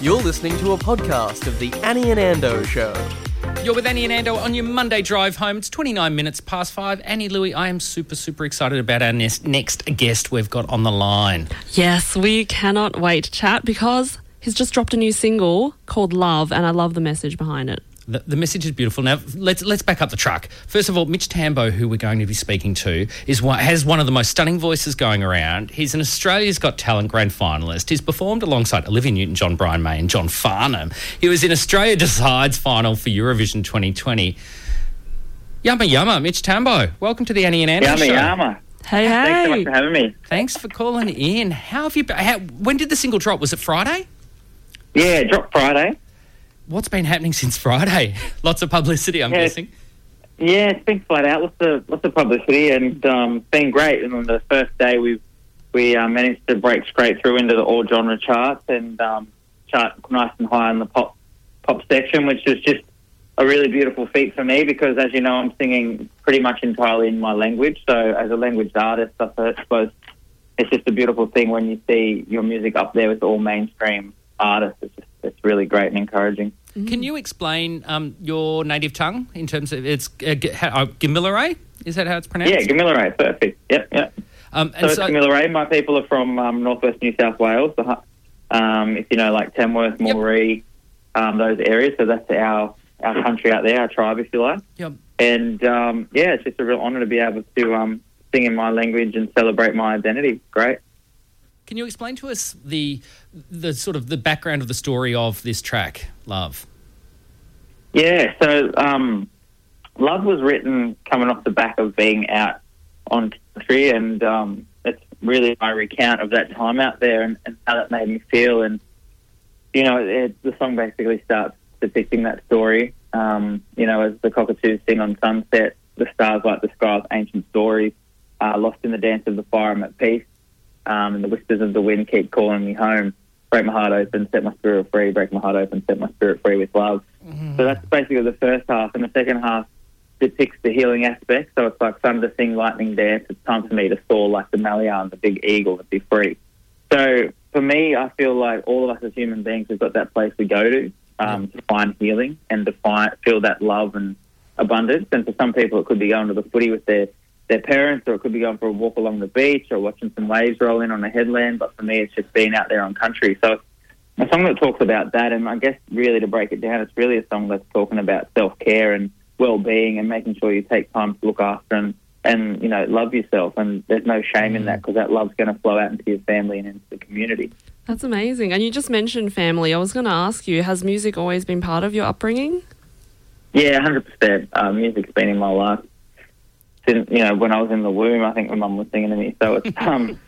You're listening to a podcast of The Annie and Ando Show. You're with Annie and Ando on your Monday drive home. It's 29 minutes past five. Annie Louie, I am super, super excited about our next, next guest we've got on the line. Yes, we cannot wait to chat because he's just dropped a new single called Love, and I love the message behind it. The, the, message is beautiful. Now let's let's back up the truck. First of all, Mitch Tambo, who we're going to be speaking to, is one, has one of the most stunning voices going around. He's an Australia's Got Talent grand finalist. He's performed alongside Olivia Newton-John, Brian May, and John Farnham. He was in Australia Decides final for Eurovision 2020. Yumma yumma, Mitch Tambo. Welcome to the Annie and Annie Yumma show. yumma. Hey, hey. Thanks so much for having me. Thanks for calling in. How have you? Been, how, when did the single drop? Was it Friday? Yeah, drop Friday. What's been happening since Friday? Lots of publicity, I'm Yeah. guessing. Yeah, it's been flat out. Lots of lots of publicity and um, been great. And on the first day, we we uh, managed to break straight through into the all genre charts and um, chart nice and high in the pop pop section, which is just a really beautiful feat for me because, as you know, I'm singing pretty much entirely in my language. So, as a language artist, I suppose it's just a beautiful thing when you see your music up there with all mainstream artists. It's it's really great and encouraging. Can you explain um, your native tongue in terms of it's uh, G- how- uh, Gamilaroi? Is that how it's pronounced? Yeah, Gamilaroi, perfect. Yep, yep. Um, So so, Gamilaroi. My people are from um, northwest New South Wales. Hu- um, if you know, like Tamworth, Yep. Moree, um, those areas. So that's our our country out there, our tribe, if you like. Yep. And um, yeah, it's just a real honour to be able to um, sing in my language and celebrate my identity. Great. Can you explain to us the the sort of the background of the story of this track, Love? Yeah, so um, Love was written coming off the back of being out on country, and um, it's really my recount of that time out there and, and how that made me feel. And, you know, it, the song basically starts depicting that story. Um, you know, as the cockatoos sing on sunset, the stars like the sky ancient stories, uh, lost in the dance of the fire, I'm at peace, um, and the whispers of the wind keep calling me home. Break my heart open, set my spirit free. Break my heart open, set my spirit free with love. So that's basically the first half, and the second half depicts the healing aspect. So it's like thunder, sing, lightning, dance. It's time for me to soar like the Malian, the big eagle, and be free. So for me, I feel like all of us as human beings, we've got that place we go to um, to find healing and to find, feel that love and abundance. And for some people, it could be going to the footy with their their parents, or it could be going for a walk along the beach, or watching some waves roll in on a headland. But for me, it's just being out there on country. So a song that talks about that, and I guess really to break it down, it's really a song that's talking about self care and well being and making sure you take time to look after and and you know love yourself. And there's no shame in that because that love's going to flow out into your family and into the community. That's amazing. And you just mentioned family. I was going to ask you, has music always been part of your upbringing? Yeah, hundred percent. Uh, music's been in my life since you know when I was in the womb. I think my mum was singing to me, so it's um,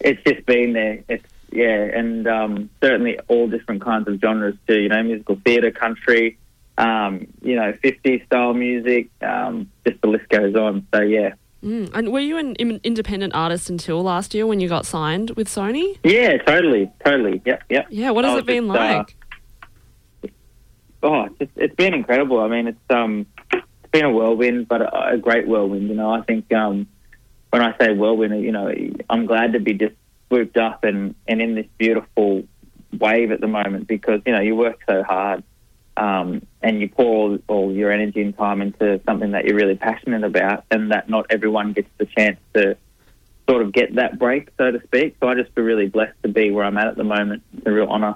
it's just been there. It's yeah, and um, certainly all different kinds of genres too. You know, musical theatre, country, um, you know, 50s style music. Um, just the list goes on. So yeah, Mm. And were you an independent artist until last year when you got signed with Sony? yeah, totally, totally. Yep, yep. Yeah, what has it been just, uh, like? oh, it's, just, it's been incredible. I mean, it's um, it's been a whirlwind, but a, great whirlwind. You know, I think um, when I say whirlwind, you know, I'm glad to be just swooped up and and in this beautiful wave at the moment because you know you work so hard. Um, and you pour all, all your energy and time into something that you're really passionate about, and that not everyone gets the chance to sort of get that break, so to speak. So I just feel really blessed to be where I'm at at the moment. It's a real honour.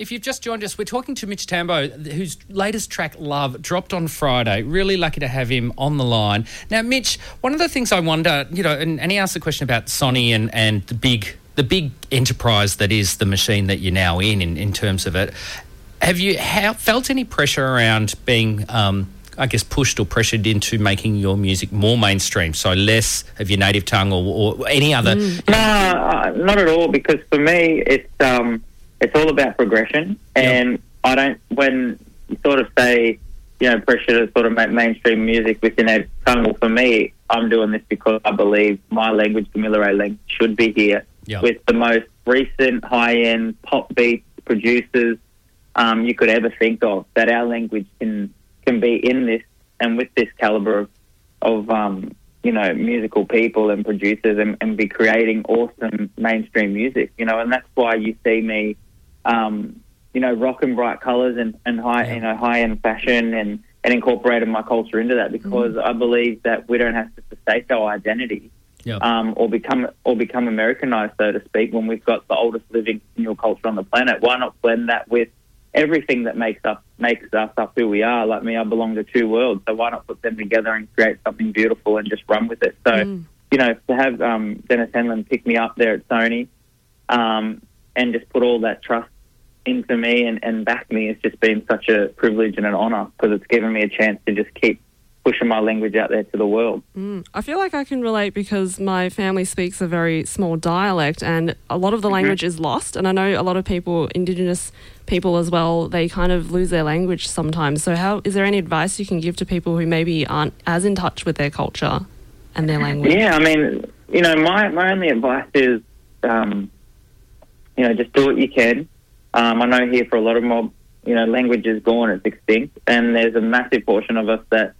If you've just joined us, we're talking to Mitch Tambo, whose latest track, Love, dropped on Friday. Really lucky to have him on the line. Now, Mitch, one of the things I wonder, you know, and, and he asked the question about Sony and, and the big the big enterprise that is the machine that you're now in, in, in terms of it. Have you how, felt any pressure around being um, I guess, pushed or pressured into making your music more mainstream? So less of your native tongue or, or any other. No, uh, not at all. Because for me, it's um, it's all about progression, and I don't. When you sort of say, you know, pressure to sort of make mainstream music within a. Well, for me, I'm doing this because I believe my language, Camilla language, should be here Yeah. with the most recent high-end pop beat producers um, you could ever think of. That our language can can be in this and with this caliber of, of um, you know musical people and producers and, and be creating awesome mainstream music. You know, and that's why you see me, um, you know, rock and bright colours and, and high you know high end fashion and and incorporating my culture into that because I believe that we don't have to forsake our identity Yeah. um, or become or become Americanized, so to speak, when we've got the oldest living continual culture on the planet. Why not blend that with everything that makes us makes us up who we are? Like me, I belong to two worlds, so why not put them together and create something beautiful and just run with it? So, you know, to have um, Denis Handlin pick me up there at Sony um, and just put all that trust into me and, and back me has just been such a privilege and an honour because it's given me a chance to just keep pushing my language out there to the world. I feel like I can relate because my family speaks a very small dialect and a lot of the language is lost. And I know a lot of people, Indigenous people as well, they kind of lose their language sometimes. So, how is there any advice you can give to people who maybe aren't as in touch with their culture and their language? Yeah, I mean, you know, my, my only advice is, um, you know, just do what you can. Um, I know here for a lot of mob, you know, language is gone, it's extinct, and there's a massive portion of us that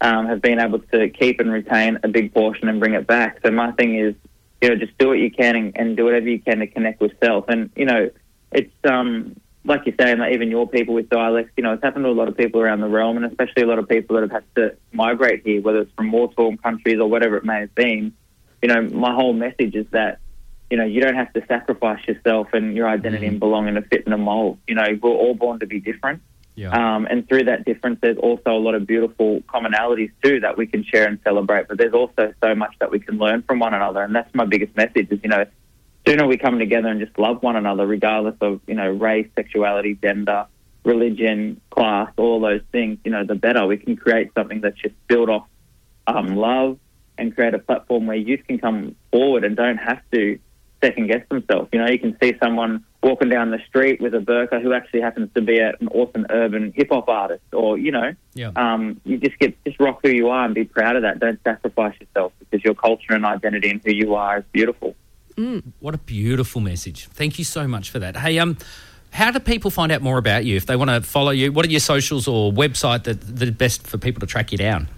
um, have been able to keep and retain a big portion and bring it back. So my thing is, you know, just do what you can and, and do whatever you can to connect with self. And you know, it's um, like you're saying, like even your people with dialects, you know, it's happened to a lot of people around the realm, and especially a lot of people that have had to migrate here, whether it's from war-torn countries or whatever it may have been. You know, my whole message is that you know you don't have to sacrifice yourself and your identity and belong in a fit and a mold. You know, we're all born to be different. Yeah. Um, and through that difference, there's also a lot of beautiful commonalities too that we can share and celebrate. But there's also so much that we can learn from one another, and that's my biggest message: is you know, sooner we come together and just love one another, regardless of you know race, sexuality, gender, religion, class, all those things. You know, the better we can create something that's just built off um, love and create a platform where youth can come forward and don't have to second guess themselves. You know, you can see someone walking down the street with a burqa who actually happens to be a, an awesome urban hip hop artist, or you know, Yeah. um, you just get just rock who you are and be proud of that. Don't sacrifice yourself because your culture and identity and who you are is beautiful. What a beautiful message. Thank you so much for that. Hey, um, how do people find out more about you if they want to follow you? What are your socials or website that that are best for people to track you down?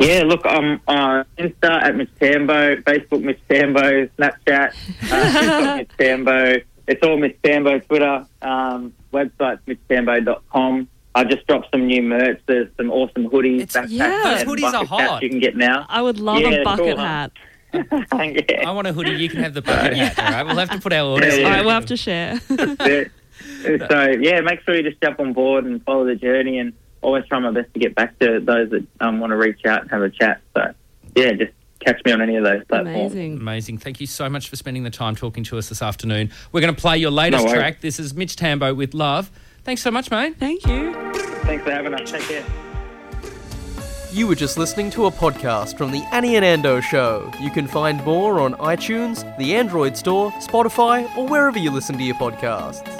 Yeah, look, I'm on Insta at Mitch Tambo, Facebook Mitch Tambo, Snapchat, uh, TikTok Mitch Tambo. It's all Mitch Tambo, Twitter, um, website mitchtambo.com. I just dropped some new merch. There's some awesome hoodies, It's- backpacks, yeah. Those hoodies are bucket hats hot. you can get now. I would love Yeah, a bucket cool, huh? hat. yeah. I want a hoodie. You can have the bucket hat. All right, we'll have to put our orders. Yeah, All in. right, we'll have to share. So yeah, make sure you just jump on board and follow the journey, and always try my best to get back to those that um, want to reach out and have a chat. So yeah, just catch me on any of those platforms. Amazing. Amazing. Thank you so much for spending the time talking to us this afternoon. We're going to play your latest No track. This is Mitch Tambo with Love. Thanks so much, mate. Thank you. Thanks for having us. Take care. You were just listening to a podcast from the Annie and Ando Show. You can find more on iTunes, the Android Store, Spotify, or wherever you listen to your podcasts.